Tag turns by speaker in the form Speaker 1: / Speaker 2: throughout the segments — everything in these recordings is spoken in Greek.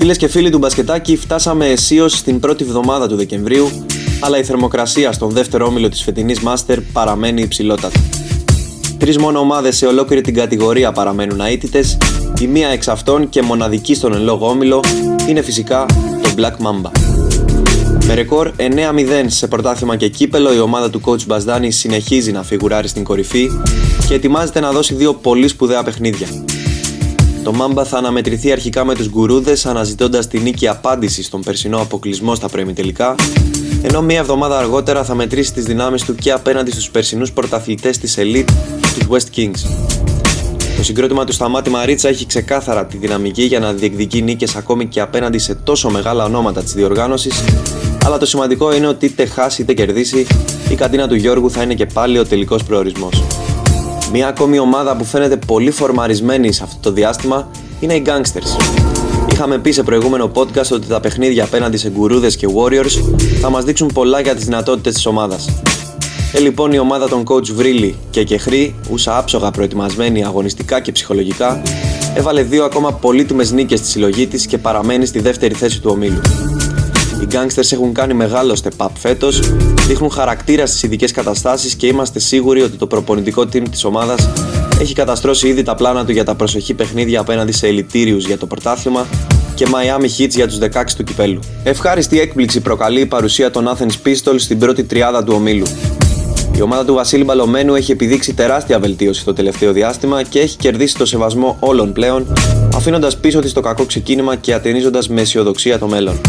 Speaker 1: Φίλες και φίλοι του μπασκετάκι, φτάσαμε αισίως στην πρώτη βδομάδα του Δεκεμβρίου, αλλά η θερμοκρασία στον δεύτερο όμιλο της φετινής Μάστερ παραμένει υψηλότατη. Τρεις μόνο ομάδες σε ολόκληρη την κατηγορία παραμένουν αίτητες, η μία εξ αυτών και μοναδική στον εν λόγω όμιλο είναι φυσικά το Black Mamba. Με ρεκόρ 9-0 σε πρωτάθλημα και κύπελο, η ομάδα του coach Μπασδάνη συνεχίζει να φιγουράρει στην κορυφή και ετοιμάζεται να δώσει δύο πολύ σπουδαία παιχνίδια. Το Μάμπα θα αναμετρηθεί αρχικά με τους γκουρούδες, αναζητώντας την νίκη απάντησης στον περσινό αποκλεισμό στα τελικά, ενώ μία εβδομάδα αργότερα θα μετρήσει τις δυνάμεις του και απέναντι στους περσινούς πρωταθλητές της Elite, τους West Kings. Το συγκρότημα του Σταμάτη Μαρίτσα έχει ξεκάθαρα τη δυναμική για να διεκδικεί νίκες ακόμη και απέναντι σε τόσο μεγάλα ονόματα της διοργάνωσης, αλλά το σημαντικό είναι ότι είτε χάσει είτε κερδίσει, η κατίνα του Γιώργου θα είναι και πάλι ο τελικός προορισμός. Μια ακόμη ομάδα που φαίνεται πολύ φορμαρισμένη σε αυτό το διάστημα είναι οι Gangsters. Είχαμε πει σε προηγούμενο podcast ότι τα παιχνίδια απέναντι σε γκουρούδες και warriors θα μας δείξουν πολλά για τις δυνατότητες της ομάδας. Ε, λοιπόν, η ομάδα των coach Βρίλη και Κεχρή, ούσα άψογα προετοιμασμένη αγωνιστικά και ψυχολογικά, έβαλε δύο ακόμα πολύτιμες νίκες στη συλλογή της και παραμένει στη δεύτερη θέση του ομίλου. Οι Gangsters έχουν κάνει μεγάλο step up φέτος, δείχνουν χαρακτήρα στις ειδικές καταστάσεις και είμαστε σίγουροι ότι το προπονητικό team της ομάδας έχει καταστρώσει ήδη τα πλάνα του για τα προσοχή παιχνίδια απέναντι σε ελιτήριου για το πρωτάθλημα και Miami Heat για τους 16 του κυπέλου. Ευχάριστη έκπληξη προκαλεί η παρουσία των Athens Pistols στην πρώτη τριάδα του ομίλου. Η ομάδα του Βασίλη Μπαλωμένου έχει επιδείξει τεράστια βελτίωση το τελευταίο διάστημα και έχει κερδίσει το σεβασμό όλων πλέον, αφήνοντας πίσω της το κακό ξεκίνημα και ατενίζοντας με αισιοδοξία το μέλλον.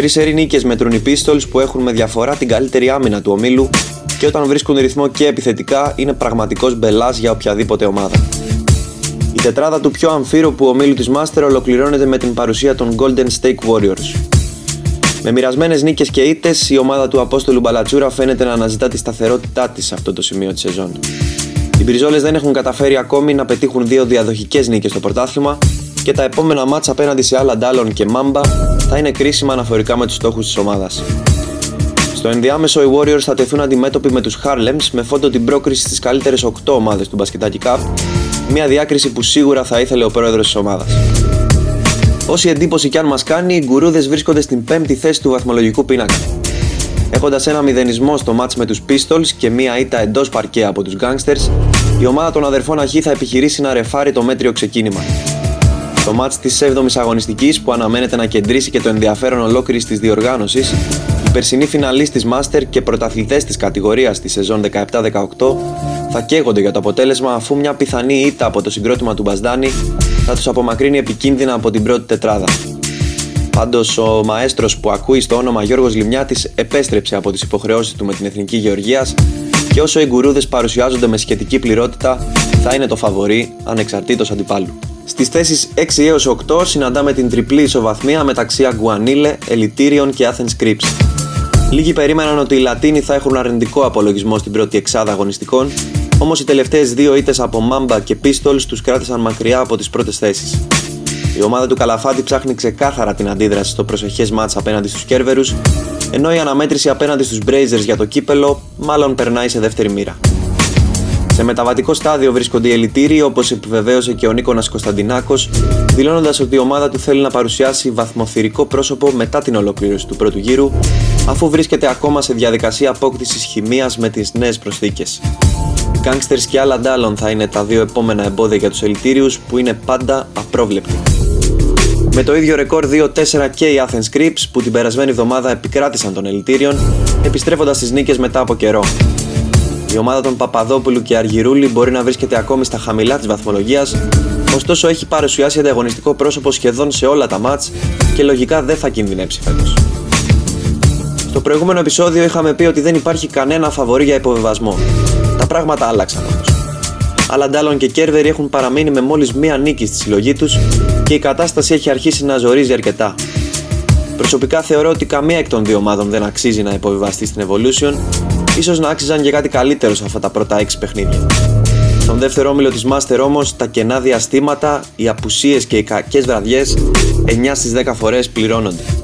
Speaker 1: Τρεις σερή νίκες μετρούν οι Pistols που έχουν με διαφορά την καλύτερη άμυνα του ομίλου και όταν βρίσκουν ρυθμό και επιθετικά είναι πραγματικός μπελάς για οποιαδήποτε ομάδα. Η τετράδα του πιο αμφίροπου ομίλου της Master ολοκληρώνεται με την παρουσία των Golden Stake Warriors. Με μοιρασμένες νίκες και ήττες, η ομάδα του Απόστολου Μπαλατσούρα φαίνεται να αναζητά τη σταθερότητά της σε αυτό το σημείο της σεζόν. Οι Μπριζόλες δεν έχουν καταφέρει ακόμη να πετύχουν δύο διαδοχικές νίκες στο πρωτάθλημα και τα επόμενα μάτσα απέναντι σε άλλα Ντάλλον και Μάμπα θα είναι κρίσιμα αναφορικά με τους στόχους της ομάδας. Στο ενδιάμεσο, οι Warriors θα τεθούν αντιμέτωποι με τους Harlems με φόντο την πρόκριση στις καλύτερες 8 ομάδες του Μπασκετάκι Cup, μια διάκριση που σίγουρα θα ήθελε ο πρόεδρος της ομάδας. Όση εντύπωση κι αν μας κάνει, οι γκουρούδες βρίσκονται στην 5η θέση του βαθμολογικού πίνακα. Έχοντας ένα μηδενισμό στο μάτς με τους Pistols και μία ήττα εντός παρκέ από τους Gangsters, η ομάδα των αδερφών Αχή θα επιχειρήσει να ρεφάρει το μέτριο ξεκίνημα. Το μάτς της 7ης αγωνιστικής που αναμένεται να κεντρήσει και το ενδιαφέρον ολόκληρης της διοργάνωσης, οι περσινοί φιναλείς της Master και πρωταθλητές της κατηγορίας της σεζόν 17-18 θα καίγονται για το αποτέλεσμα αφού μια πιθανή ήττα από το συγκρότημα του Μπασδάνη θα τους απομακρύνει επικίνδυνα από την πρώτη τετράδα. Πάντως, ο μαέστρος που ακούει στο όνομα Γιώργος Λιμιάτης επέστρεψε από τις υποχρεώσεις του με την Εθνική Γεωργίας και όσο οι γκουρούδες παρουσιάζονται με σχετική πληρότητα, θα είναι το φαβορή ανεξαρτήτως αντιπάλου. Στις θέσεις 6 έως 8 συναντάμε την τριπλή ισοβαθμία μεταξύ Αγκουανίλε, Ελιτήριων και Athens Crips. Λίγοι περίμεναν ότι οι Λατίνοι θα έχουν αρνητικό απολογισμό στην πρώτη εξάδα αγωνιστικών, όμως οι τελευταίες δύο ήττες από Mamba και Pistols τους κράτησαν μακριά από τις πρώτες θέσεις. Η ομάδα του Καλαφάτη ψάχνει ξεκάθαρα την αντίδραση στο προσεχές μάτς απέναντι στους Κέρβερους, ενώ η αναμέτρηση απέναντι στους Brazers για το κύπελο μάλλον περνάει σε δεύτερη μοίρα. Σε μεταβατικό στάδιο βρίσκονται οι ελιτήριοι, όπως επιβεβαίωσε και ο Νίκονας Κωνσταντινάκος, δηλώνοντας ότι η ομάδα του θέλει να παρουσιάσει βαθμοθυρικό πρόσωπο μετά την ολοκλήρωση του πρώτου γύρου, αφού βρίσκεται ακόμα σε διαδικασία απόκτησης χημίας με τις νέες προσθήκες. Gangsters και άλλα ντάλλον θα είναι τα δύο επόμενα εμπόδια για τους ελιτήριους που είναι πάντα απρόβλεπτοι. Με το ίδιο ρεκόρ 2-4 και οι Athens Crips που την περασμένη εβδομάδα επικράτησαν των ελιτήριων, επιστρέφοντας στι νίκες μετά από καιρό. Η ομάδα των Παπαδόπουλου και Αργυρούλη μπορεί να βρίσκεται ακόμη στα χαμηλά της βαθμολογίας, ωστόσο έχει παρουσιάσει ανταγωνιστικό πρόσωπο σχεδόν σε όλα τα μάτς και λογικά δεν θα κινδυνεύσει φέτος. Στο προηγούμενο επεισόδιο είχαμε πει ότι δεν υπάρχει κανένα φαβορή για υποβεβασμό. Τα πράγματα άλλαξαν όμως. Αλλά Ντάλλον και Κέρβερ έχουν παραμείνει με μόλις μία νίκη στη συλλογή τους και η κατάσταση έχει αρχίσει να ζορίζει αρκετά. Προσωπικά θεωρώ ότι καμία εκ των δύο ομάδων δεν αξίζει να υποβιβαστεί στην Evolution ίσως να άξιζαν για κάτι καλύτερο σε αυτά τα πρώτα 6 παιχνίδια. Στον δεύτερο όμιλο της Master όμως, τα κενά διαστήματα, οι απουσίες και οι κακές βραδιές 9 στις 10 φορές πληρώνονται.